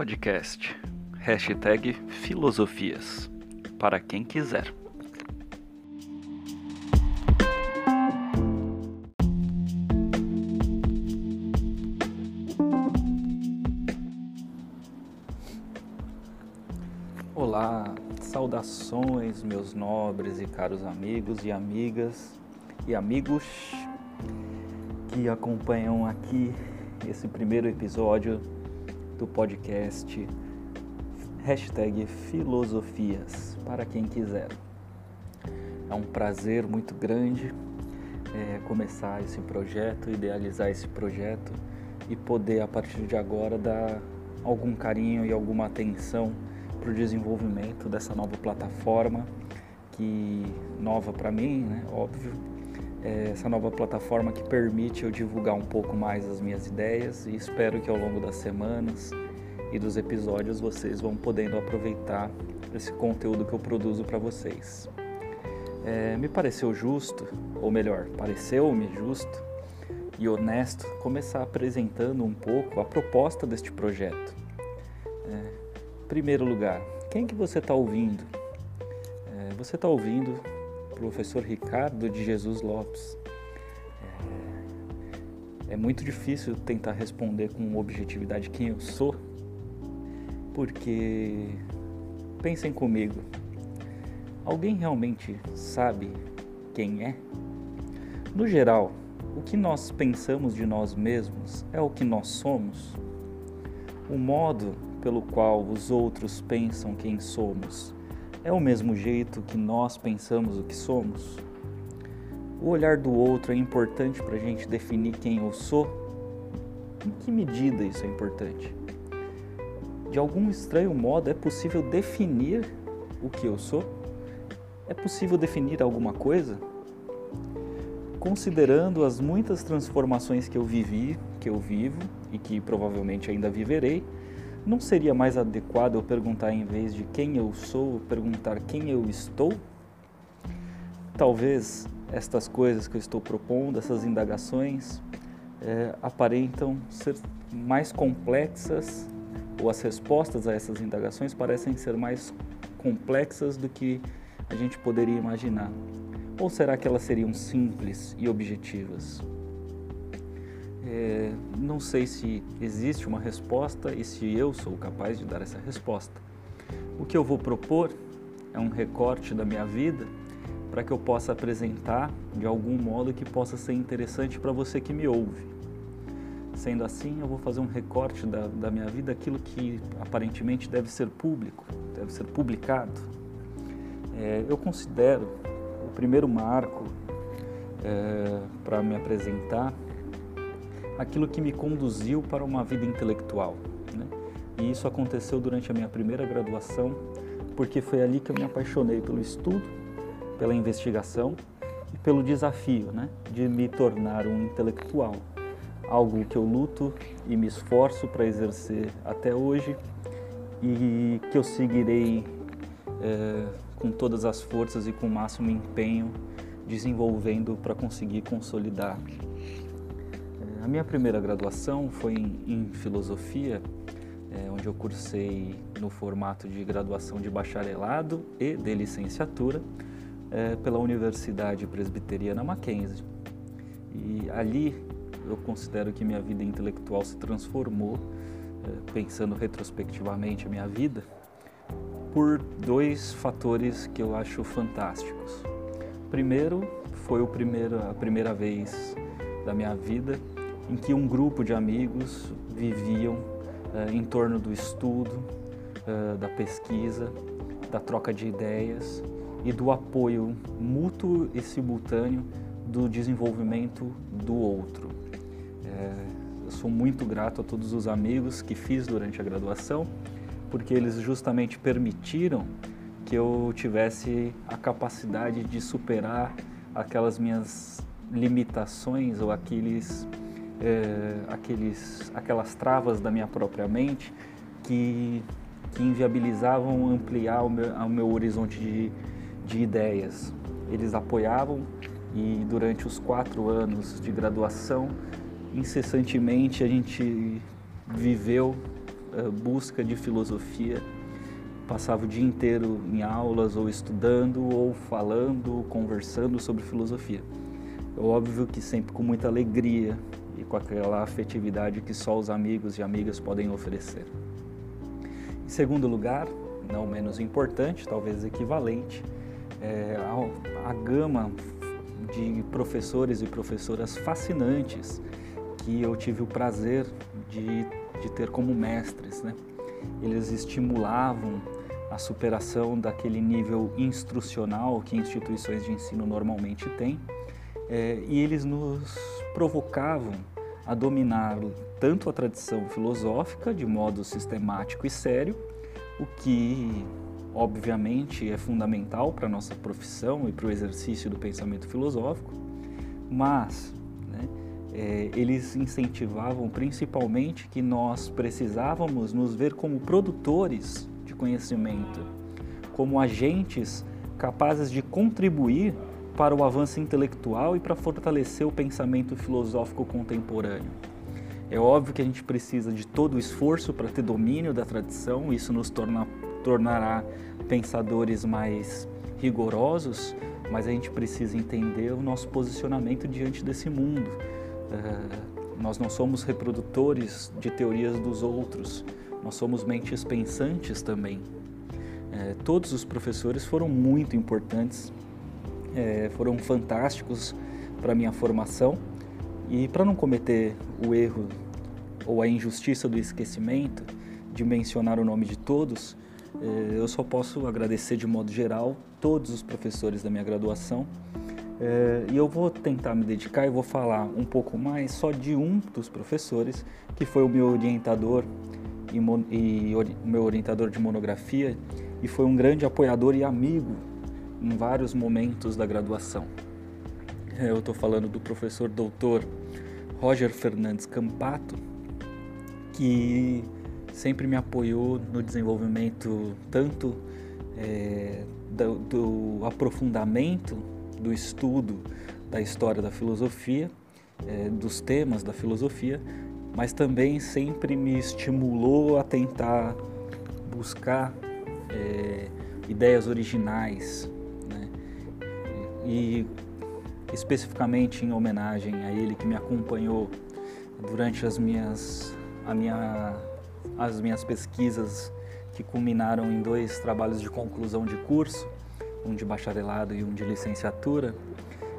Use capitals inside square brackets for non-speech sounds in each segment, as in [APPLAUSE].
Podcast. Hashtag Filosofias. Para quem quiser. Olá, saudações, meus nobres e caros amigos e amigas e amigos que acompanham aqui esse primeiro episódio do podcast hashtag Filosofias, para quem quiser. É um prazer muito grande é, começar esse projeto, idealizar esse projeto e poder, a partir de agora, dar algum carinho e alguma atenção para o desenvolvimento dessa nova plataforma, que nova para mim, né? Óbvio, essa nova plataforma que permite eu divulgar um pouco mais as minhas ideias e espero que ao longo das semanas e dos episódios vocês vão podendo aproveitar esse conteúdo que eu produzo para vocês. É, me pareceu justo, ou melhor, pareceu-me justo e honesto começar apresentando um pouco a proposta deste projeto. É, primeiro lugar, quem que você está ouvindo? É, você está ouvindo professor Ricardo de Jesus Lopes. É, é muito difícil tentar responder com objetividade quem eu sou, porque pensem comigo, alguém realmente sabe quem é? No geral, o que nós pensamos de nós mesmos é o que nós somos? O modo pelo qual os outros pensam quem somos é o mesmo jeito que nós pensamos o que somos? O olhar do outro é importante para a gente definir quem eu sou? Em que medida isso é importante? De algum estranho modo é possível definir o que eu sou? É possível definir alguma coisa? Considerando as muitas transformações que eu vivi, que eu vivo e que provavelmente ainda viverei, não seria mais adequado eu perguntar, em vez de quem eu sou, perguntar quem eu estou? Talvez estas coisas que eu estou propondo, essas indagações, é, aparentam ser mais complexas, ou as respostas a essas indagações parecem ser mais complexas do que a gente poderia imaginar. Ou será que elas seriam simples e objetivas? É, não sei se existe uma resposta e se eu sou capaz de dar essa resposta. O que eu vou propor é um recorte da minha vida para que eu possa apresentar de algum modo que possa ser interessante para você que me ouve. Sendo assim, eu vou fazer um recorte da, da minha vida, aquilo que aparentemente deve ser público, deve ser publicado. É, eu considero o primeiro marco é, para me apresentar aquilo que me conduziu para uma vida intelectual. Né? E isso aconteceu durante a minha primeira graduação, porque foi ali que eu me apaixonei pelo estudo, pela investigação e pelo desafio né? de me tornar um intelectual. Algo que eu luto e me esforço para exercer até hoje e que eu seguirei é, com todas as forças e com o máximo empenho desenvolvendo para conseguir consolidar minha primeira graduação foi em, em filosofia, é, onde eu cursei no formato de graduação de bacharelado e de licenciatura é, pela Universidade Presbiteriana Mackenzie. E ali eu considero que minha vida intelectual se transformou, é, pensando retrospectivamente a minha vida, por dois fatores que eu acho fantásticos. Primeiro, foi primeiro, a primeira vez da minha vida em que um grupo de amigos viviam uh, em torno do estudo, uh, da pesquisa, da troca de ideias e do apoio mútuo e simultâneo do desenvolvimento do outro. É, eu sou muito grato a todos os amigos que fiz durante a graduação, porque eles justamente permitiram que eu tivesse a capacidade de superar aquelas minhas limitações ou aqueles é, aqueles, aquelas travas da minha própria mente que, que inviabilizavam ampliar o meu, o meu horizonte de, de ideias. Eles apoiavam e durante os quatro anos de graduação, incessantemente a gente viveu busca de filosofia. Passava o dia inteiro em aulas, ou estudando, ou falando, conversando sobre filosofia. É óbvio que sempre com muita alegria e com aquela afetividade que só os amigos e amigas podem oferecer. Em segundo lugar, não menos importante, talvez equivalente, é a, a gama de professores e professoras fascinantes que eu tive o prazer de, de ter como mestres. Né? Eles estimulavam a superação daquele nível instrucional que instituições de ensino normalmente têm é, e eles nos provocavam a dominar tanto a tradição filosófica de modo sistemático e sério, o que obviamente é fundamental para a nossa profissão e para o exercício do pensamento filosófico, mas né, é, eles incentivavam principalmente que nós precisávamos nos ver como produtores de conhecimento, como agentes capazes de contribuir para o avanço intelectual e para fortalecer o pensamento filosófico contemporâneo. É óbvio que a gente precisa de todo o esforço para ter domínio da tradição, isso nos torna tornará pensadores mais rigorosos, mas a gente precisa entender o nosso posicionamento diante desse mundo. Uh, nós não somos reprodutores de teorias dos outros, nós somos mentes pensantes também. Uh, todos os professores foram muito importantes, uh, foram fantásticos para minha formação. E para não cometer o erro ou a injustiça do esquecimento de mencionar o nome de todos, é, eu só posso agradecer de modo geral todos os professores da minha graduação. É, e eu vou tentar me dedicar e vou falar um pouco mais só de um dos professores que foi o meu orientador e, e o meu orientador de monografia e foi um grande apoiador e amigo em vários momentos da graduação. Eu estou falando do professor doutor Roger Fernandes Campato, que sempre me apoiou no desenvolvimento tanto é, do, do, aprofundamento do estudo da história da filosofia, é, dos temas da filosofia, mas também sempre me estimulou a tentar buscar é, ideias originais? E, especificamente em homenagem a ele que me acompanhou durante as minhas a minha as minhas pesquisas que culminaram em dois trabalhos de conclusão de curso, um de bacharelado e um de licenciatura,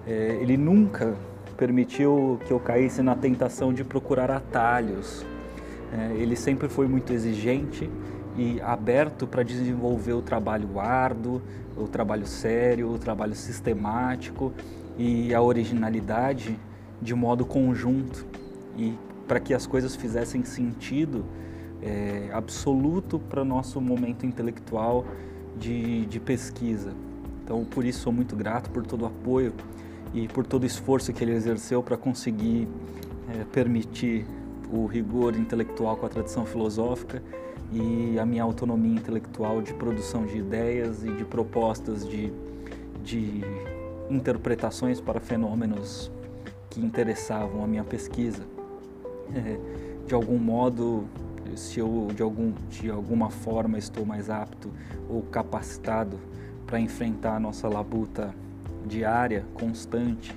é, ele nunca permitiu que eu caísse na tentação de procurar atalhos. É, ele sempre foi muito exigente e aberto para desenvolver o trabalho árduo, o trabalho sério, o trabalho sistemático e a originalidade de modo conjunto e para que as coisas fizessem sentido é, absoluto para nosso momento intelectual de, de pesquisa. Então, por isso, sou muito grato por todo o apoio e por todo o esforço que ele exerceu para conseguir é, permitir o rigor intelectual com a tradição filosófica e a minha autonomia intelectual de produção de ideias e de propostas de, de interpretações para fenômenos que interessavam a minha pesquisa. É, [LAUGHS] de algum modo, se eu de, algum, de alguma forma estou mais apto ou capacitado para enfrentar a nossa labuta diária, constante,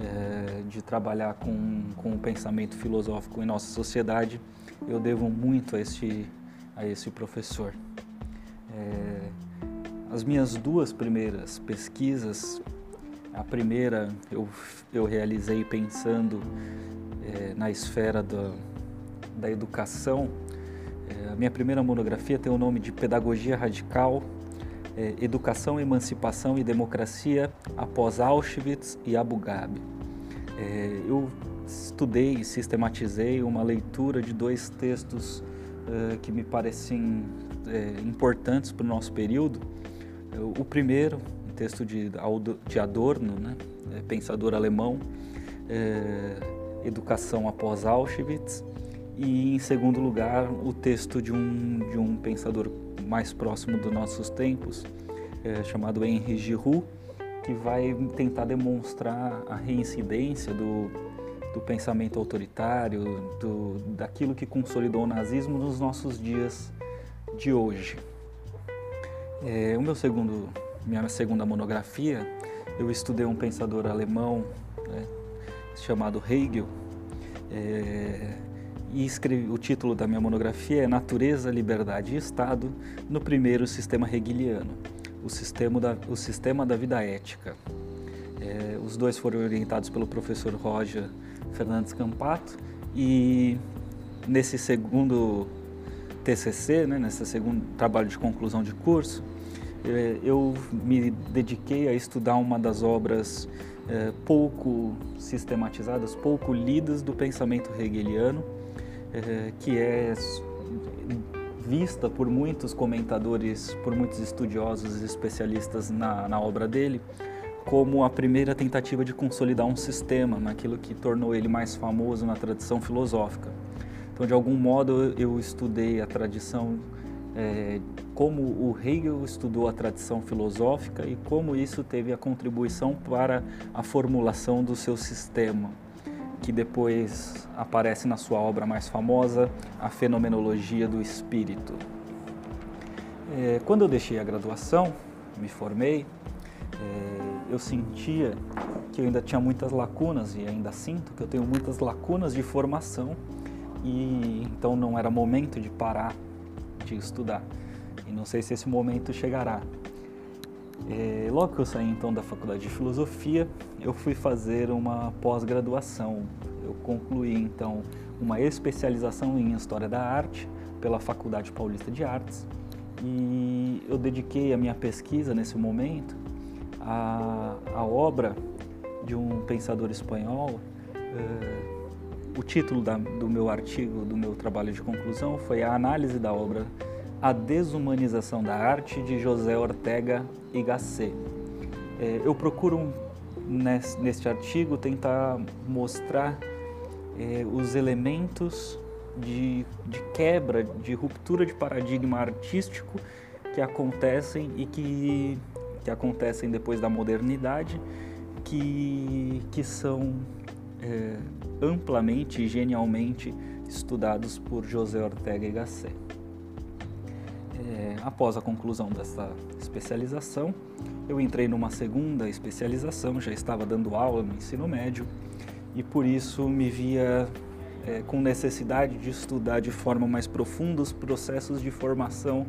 é, de trabalhar com, com o pensamento filosófico em nossa sociedade, eu devo muito a esse, a esse professor. É, as minhas duas primeiras pesquisas, a primeira eu, eu realizei pensando é, na esfera do, da educação. É, a minha primeira monografia tem o nome de Pedagogia Radical, é, Educação, Emancipação e Democracia após Auschwitz e Abu Ghraib. É, eu estudei e sistematizei uma leitura de dois textos é, que me parecem é, importantes para o nosso período. É, o primeiro, um texto de, de Adorno, né, pensador alemão, Educação após Auschwitz, e, em segundo lugar, o texto de um, de um pensador mais próximo dos nossos tempos, é, chamado Henri Giroux, que vai tentar demonstrar a reincidência do, do pensamento autoritário, do, daquilo que consolidou o nazismo nos nossos dias de hoje. É, o meu segundo, minha segunda monografia, eu estudei um pensador alemão né, chamado Hegel. É, e escrevi, o título da minha monografia é Natureza, Liberdade e Estado no primeiro sistema hegeliano, o sistema da, o sistema da vida ética. É, os dois foram orientados pelo professor Roger Fernandes Campato e nesse segundo TCC, né, nesse segundo trabalho de conclusão de curso, é, eu me dediquei a estudar uma das obras é, pouco sistematizadas, pouco lidas do pensamento hegeliano, é, que é vista por muitos comentadores, por muitos estudiosos e especialistas na, na obra dele, como a primeira tentativa de consolidar um sistema, naquilo que tornou ele mais famoso na tradição filosófica. Então, de algum modo, eu estudei a tradição, é, como o Hegel estudou a tradição filosófica e como isso teve a contribuição para a formulação do seu sistema que depois aparece na sua obra mais famosa, A Fenomenologia do Espírito. É, quando eu deixei a graduação, me formei, é, eu sentia que eu ainda tinha muitas lacunas e ainda sinto que eu tenho muitas lacunas de formação e então não era momento de parar de estudar. E não sei se esse momento chegará. É, logo que eu saí então da faculdade de filosofia, eu fui fazer uma pós-graduação. Eu concluí então uma especialização em história da arte pela Faculdade Paulista de Artes e eu dediquei a minha pesquisa nesse momento à, à obra de um pensador espanhol. É, o título da, do meu artigo, do meu trabalho de conclusão, foi a análise da obra a Desumanização da Arte de José Ortega y Gasset. É, eu procuro neste artigo tentar mostrar é, os elementos de, de, quebra, de ruptura de paradigma artístico que acontecem e que, que acontecem depois da modernidade, que, que são é, amplamente e genialmente estudados por José Ortega y Gasset. É, após a conclusão dessa especialização, eu entrei numa segunda especialização, já estava dando aula no ensino médio e por isso me via é, com necessidade de estudar de forma mais profunda os processos de formação,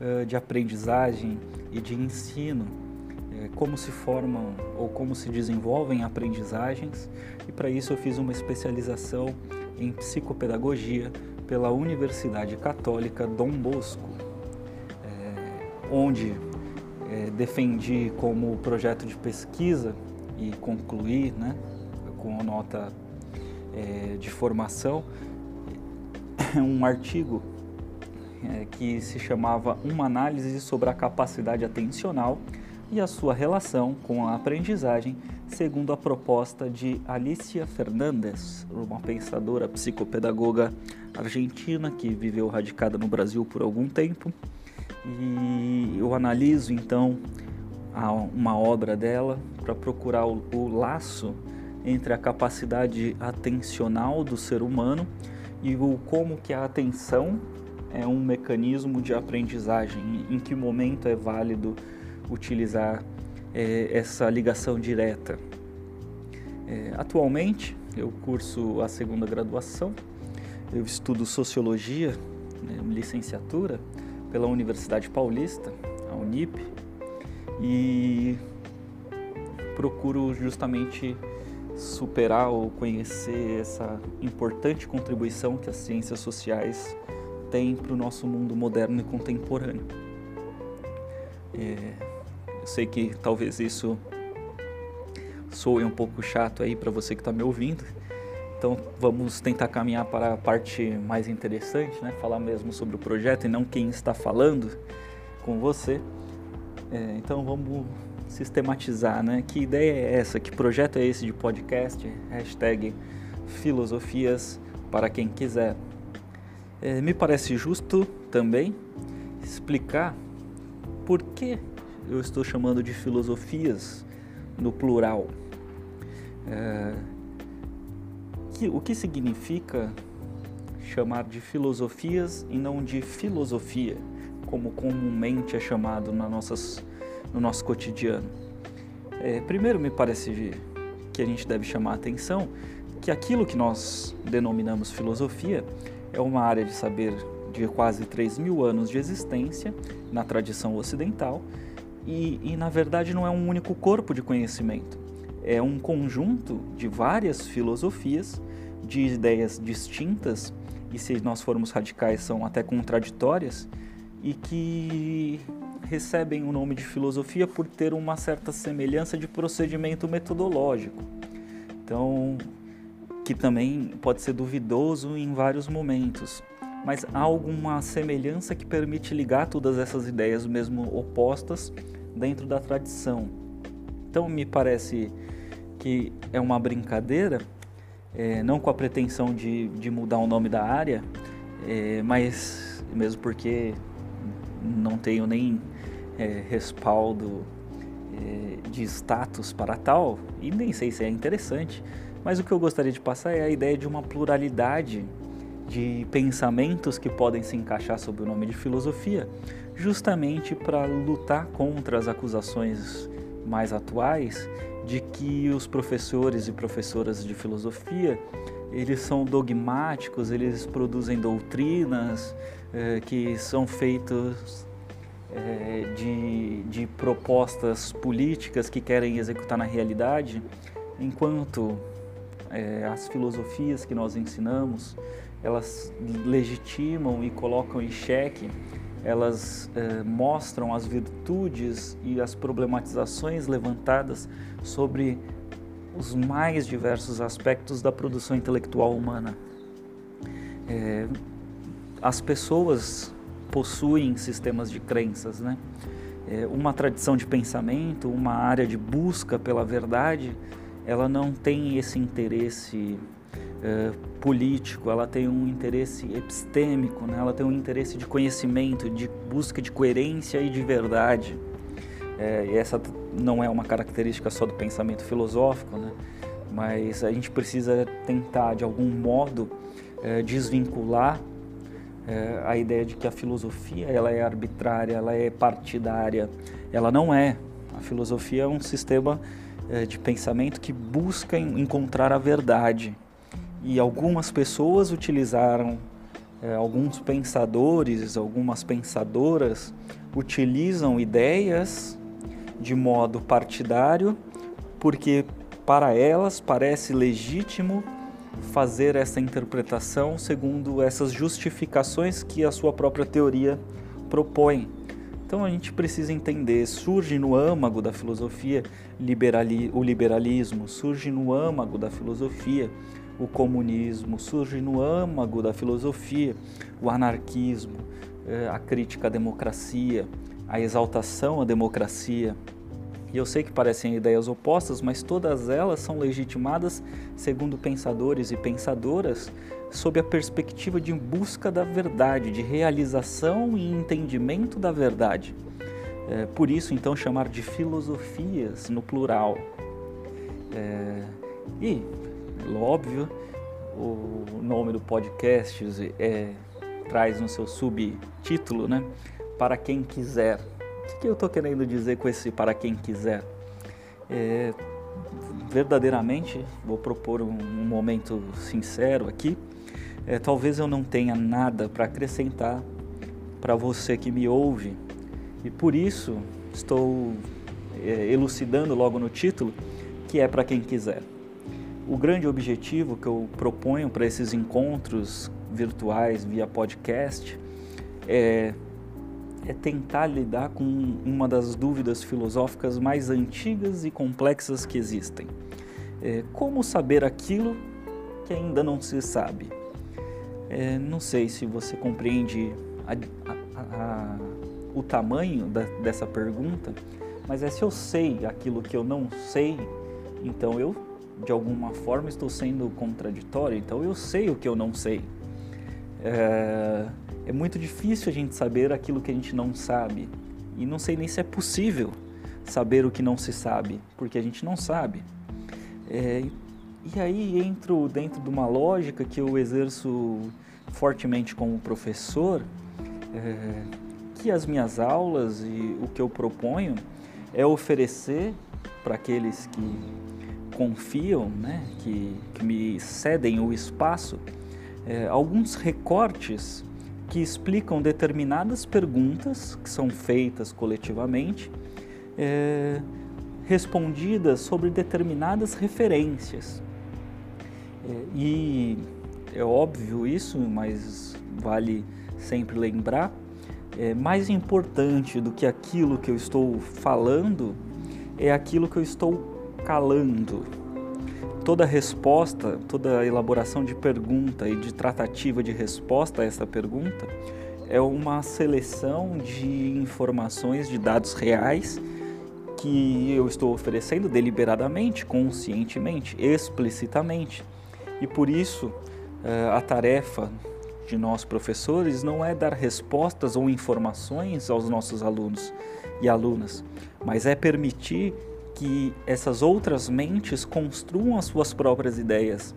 é, de aprendizagem e de ensino, é, como se formam ou como se desenvolvem aprendizagens. E para isso eu fiz uma especialização em psicopedagogia pela Universidade Católica Dom Bosco onde é, defendi como projeto de pesquisa e concluí né, com nota é, de formação um artigo é, que se chamava Uma análise sobre a capacidade atencional e a sua relação com a aprendizagem, segundo a proposta de Alicia Fernandes, uma pensadora psicopedagoga argentina que viveu radicada no Brasil por algum tempo. E eu analiso então uma obra dela para procurar o, o, laço entre a capacidade atencional do ser humano e o como que a atenção é um mecanismo de aprendizagem, em que momento é válido utilizar é, essa ligação direta. É, atualmente eu curso a segunda graduação, eu estudo sociologia, né, licenciatura, pela Universidade Paulista, a Unip, e procuro justamente superar ou conhecer essa importante contribuição que as ciências sociais têm para o nosso mundo moderno e contemporâneo. É, eu sei que talvez isso soe um pouco chato aí para você que está me ouvindo, então vamos tentar caminhar para a parte mais interessante, né? falar mesmo sobre o projeto e não quem está falando com você. É, então vamos sistematizar, né? Que ideia é essa? Que projeto é esse de podcast? Hashtag filosofias para quem quiser. É, me parece justo também explicar por que eu estou chamando de filosofias no plural. É, que, o que significa chamar de filosofias e não de filosofia, como comumente é chamado na nossas, no nosso cotidiano? É, primeiro, me parece que a gente deve chamar a atenção que aquilo que nós denominamos filosofia é uma área de saber de quase 3 mil anos de existência na tradição ocidental e, e, na verdade, não é um único corpo de conhecimento. É um conjunto de várias filosofias, de ideias distintas e, se nós formos radicais, são até contraditórias e que recebem o nome de filosofia por ter uma certa semelhança de procedimento metodológico. Então, que também pode ser duvidoso em vários momentos, mas há alguma semelhança que permite ligar todas essas ideias, mesmo opostas, dentro da tradição. Então, me parece que é uma brincadeira, é, não com a pretensão de, de mudar o nome da área, é, mas mesmo porque não tenho nem é, respaldo é, de status para tal, e nem sei se é interessante, mas o que eu gostaria de passar é a ideia de uma pluralidade de pensamentos que podem se encaixar sob o nome de filosofia, justamente para lutar contra as acusações mais atuais de que os professores e professoras de filosofia eles são dogmáticos, eles produzem doutrinas eh, que são feitos eh, de, de propostas políticas que querem executar na realidade, enquanto eh, as filosofias que nós ensinamos elas legitimam e colocam em xeque, elas mostram as virtudes e as problematizações levantadas sobre os mais diversos aspectos da produção intelectual humana. É, as pessoas possuem sistemas de crenças, né? É, uma tradição de pensamento, uma área de busca pela verdade, ela não tem esse interesse é, político, ela tem um interesse epistêmico, né? ela tem um interesse de conhecimento, de busca de coerência e de verdade. É, e essa não é uma característica só do pensamento filosófico, né? mas a gente precisa tentar, de algum modo, é, desvincular é, a ideia de que a filosofia ela é arbitrária, ela é partidária. Ela não é. A filosofia é um sistema é, de pensamento que busca encontrar a verdade e algumas pessoas utilizaram, é, alguns pensadores, algumas pensadoras utilizam ideias de modo partidário, porque para elas parece legítimo fazer essa interpretação segundo essas justificações que a sua própria teoria propõe. Então a gente precisa entender, surge no âmago da filosofia liberali o liberalismo, surge no âmago da filosofia o comunismo, surge no âmago da filosofia o anarquismo, eh, a crítica à democracia, a exaltação à democracia. E eu sei que parecem ideias opostas, mas todas elas são legitimadas segundo pensadores e pensadoras sob a perspectiva de busca da verdade, de realização e entendimento da verdade. É, por isso, então, chamar de filosofias no plural. É, e óbvio, o nome do podcast é, traz no seu subtítulo, né? Para quem quiser. O que eu estou querendo dizer com esse para quem quiser? É, verdadeiramente, vou propor um, um momento sincero aqui. É, talvez eu não tenha nada para acrescentar para você que me ouve e por isso estou é, elucidando logo no título que é para quem quiser. O grande objetivo que eu proponho para esses encontros virtuais via podcast é, é tentar lidar com uma das dúvidas filosóficas mais antigas e complexas que existem. É, como saber aquilo que ainda não se sabe? É, não sei se você compreende a, a, a, o tamanho da, dessa pergunta, mas é se eu sei aquilo que eu não sei, então eu de alguma forma estou sendo contraditório, então eu sei o que eu não sei. É, muito difícil a gente saber aquilo que a gente não sabe. E não sei nem se é possível saber o que não se sabe, porque a gente não sabe. É, e aí entro dentro de uma lógica que eu exerço fortemente como professor, é, que as minhas aulas e o que eu proponho é oferecer para aqueles que confiam, né, que, que me cedem o espaço, é, alguns recortes que explicam determinadas perguntas que são feitas coletivamente, é, respondidas sobre determinadas referências. É, e é óbvio isso, mas vale sempre lembrar, é mais importante do que aquilo que eu estou falando é aquilo que eu estou calando. Toda resposta, toda elaboração de pergunta e de tratativa de resposta a essa pergunta é uma seleção de informações, de dados reais que eu estou oferecendo deliberadamente, conscientemente, explicitamente. E por isso, eh, a tarefa de nós professores não é dar respostas ou informações aos nossos alunos e alunas, mas é permitir que essas outras mentes construam as suas próprias ideias.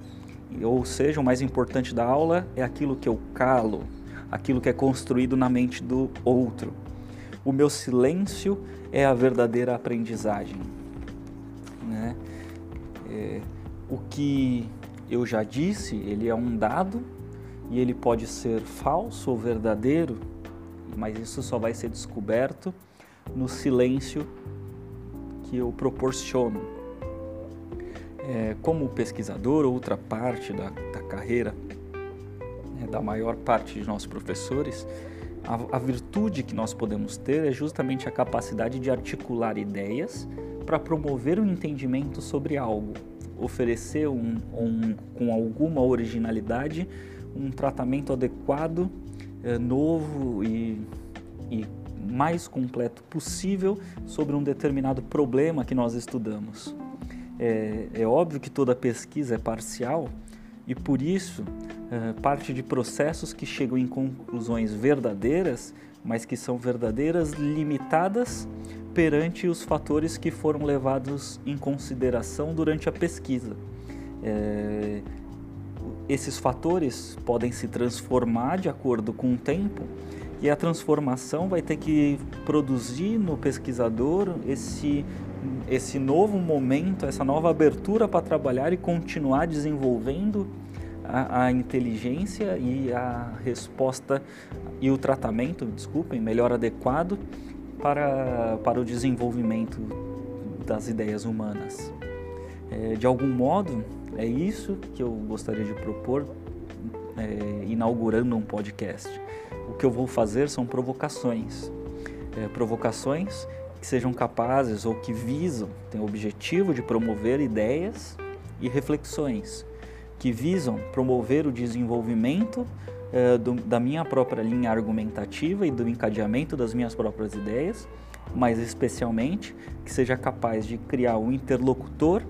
Ou seja, o mais importante da aula é aquilo que eu calo, aquilo que é construído na mente do outro. O meu silêncio é a verdadeira aprendizagem. Né? É, o que eu já disse, ele é um dado e ele pode ser falso ou verdadeiro, mas isso só vai ser descoberto no silêncio que eu proporciono. É, como pesquisador, outra parte da, da carreira né, da maior parte de nossos professores, a, a virtude que nós podemos ter é justamente a capacidade de articular ideias para promover o um entendimento sobre algo, oferecer um, um, com alguma originalidade um tratamento adequado, é, novo e, e mais completo possível sobre um determinado problema que nós estudamos. É, é óbvio que toda pesquisa é parcial e por isso é, parte de processos que chegam em conclusões verdadeiras, mas que são verdadeiras limitadas perante os fatores que foram levados em consideração durante a pesquisa. É, esses fatores podem se transformar de acordo com o tempo e a transformação vai ter que produzir no pesquisador esse, esse novo momento, essa nova abertura para trabalhar e continuar desenvolvendo a, a, inteligência e a resposta e o tratamento, desculpem, melhor adequado para, para o desenvolvimento das ideias humanas. É, de algum modo, é isso que eu gostaria de propor, é, inaugurando um podcast. O que eu vou fazer são provocações. É, provocações que sejam capazes ou que visam, têm o objetivo de promover ideias e reflexões, que visam promover o desenvolvimento é, do, da minha própria linha argumentativa e do encadeamento das minhas próprias ideias, mas especialmente que seja capaz de criar um interlocutor,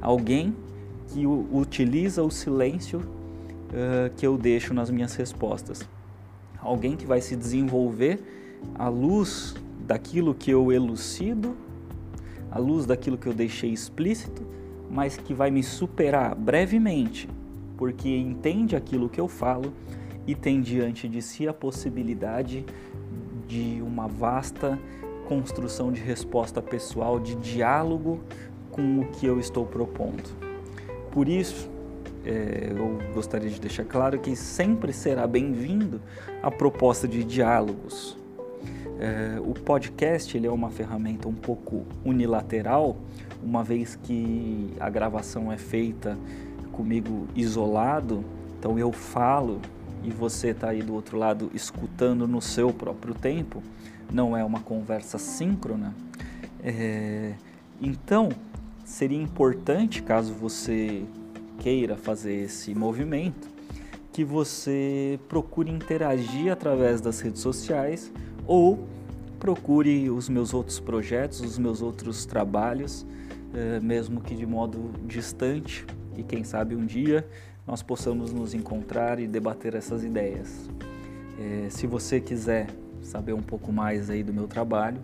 alguém que utiliza o silêncio uh, que eu deixo nas minhas respostas. Alguém que vai se desenvolver à luz daquilo que eu elucido, à luz daquilo que eu deixei explícito, mas que vai me superar brevemente, porque entende aquilo que eu falo e tem diante de si a possibilidade de uma vasta construção de resposta pessoal, de diálogo com o que eu estou propondo. Por isso, é, eu gostaria de deixar claro que sempre será bem-vindo a proposta de diálogos. É, o podcast ele é uma ferramenta um pouco unilateral, uma vez que a gravação é feita comigo isolado, então eu falo e você está aí do outro lado escutando no seu próprio tempo, não é uma conversa síncrona. É, então, seria importante, caso você queira fazer esse movimento, que você procure interagir através das redes sociais ou procure os meus outros projetos, os meus outros trabalhos, eh, mesmo que de modo distante, e quem sabe um dia nós possamos nos encontrar e debater essas ideias. Eh, se você quiser saber um pouco mais aí do meu trabalho,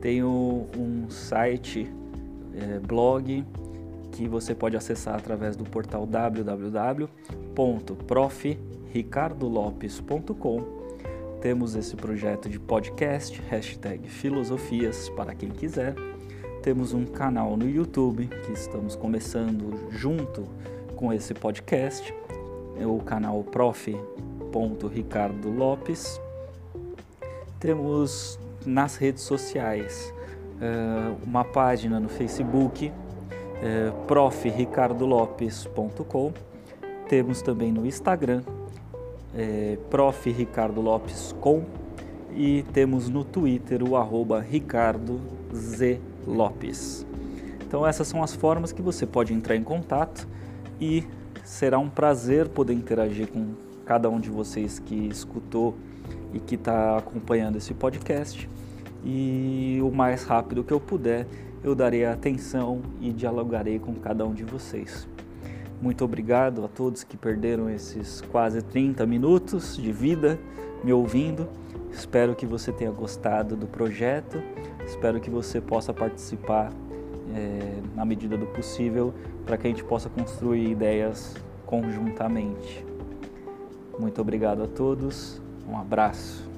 tenho um site é, blog que você pode acessar através do portal www.profricardolopes.com. Temos esse projeto de podcast, hashtag Filosofias, para quem quiser. Temos um canal no YouTube que estamos começando junto com esse podcast, é o canal prof.ricardo Lopes. Temos nas redes sociais eh, uma página no Facebook, é, profricardolopes.com. Temos também no Instagram, é, e temos no Twitter o arroba Ricardo Z Lopes. Então essas são as formas que você pode entrar em contato e será um prazer poder interagir com cada um de vocês que escutou e que está acompanhando esse podcast. E o mais rápido que eu puder, eu darei atenção e dialogarei com cada um de vocês. Muito obrigado a todos que perderam esses quase 30 minutos de vida me ouvindo. Espero que você tenha gostado do projeto, espero que você possa participar é, na medida do possível para que a gente possa construir ideias conjuntamente. Muito obrigado a todos, um abraço.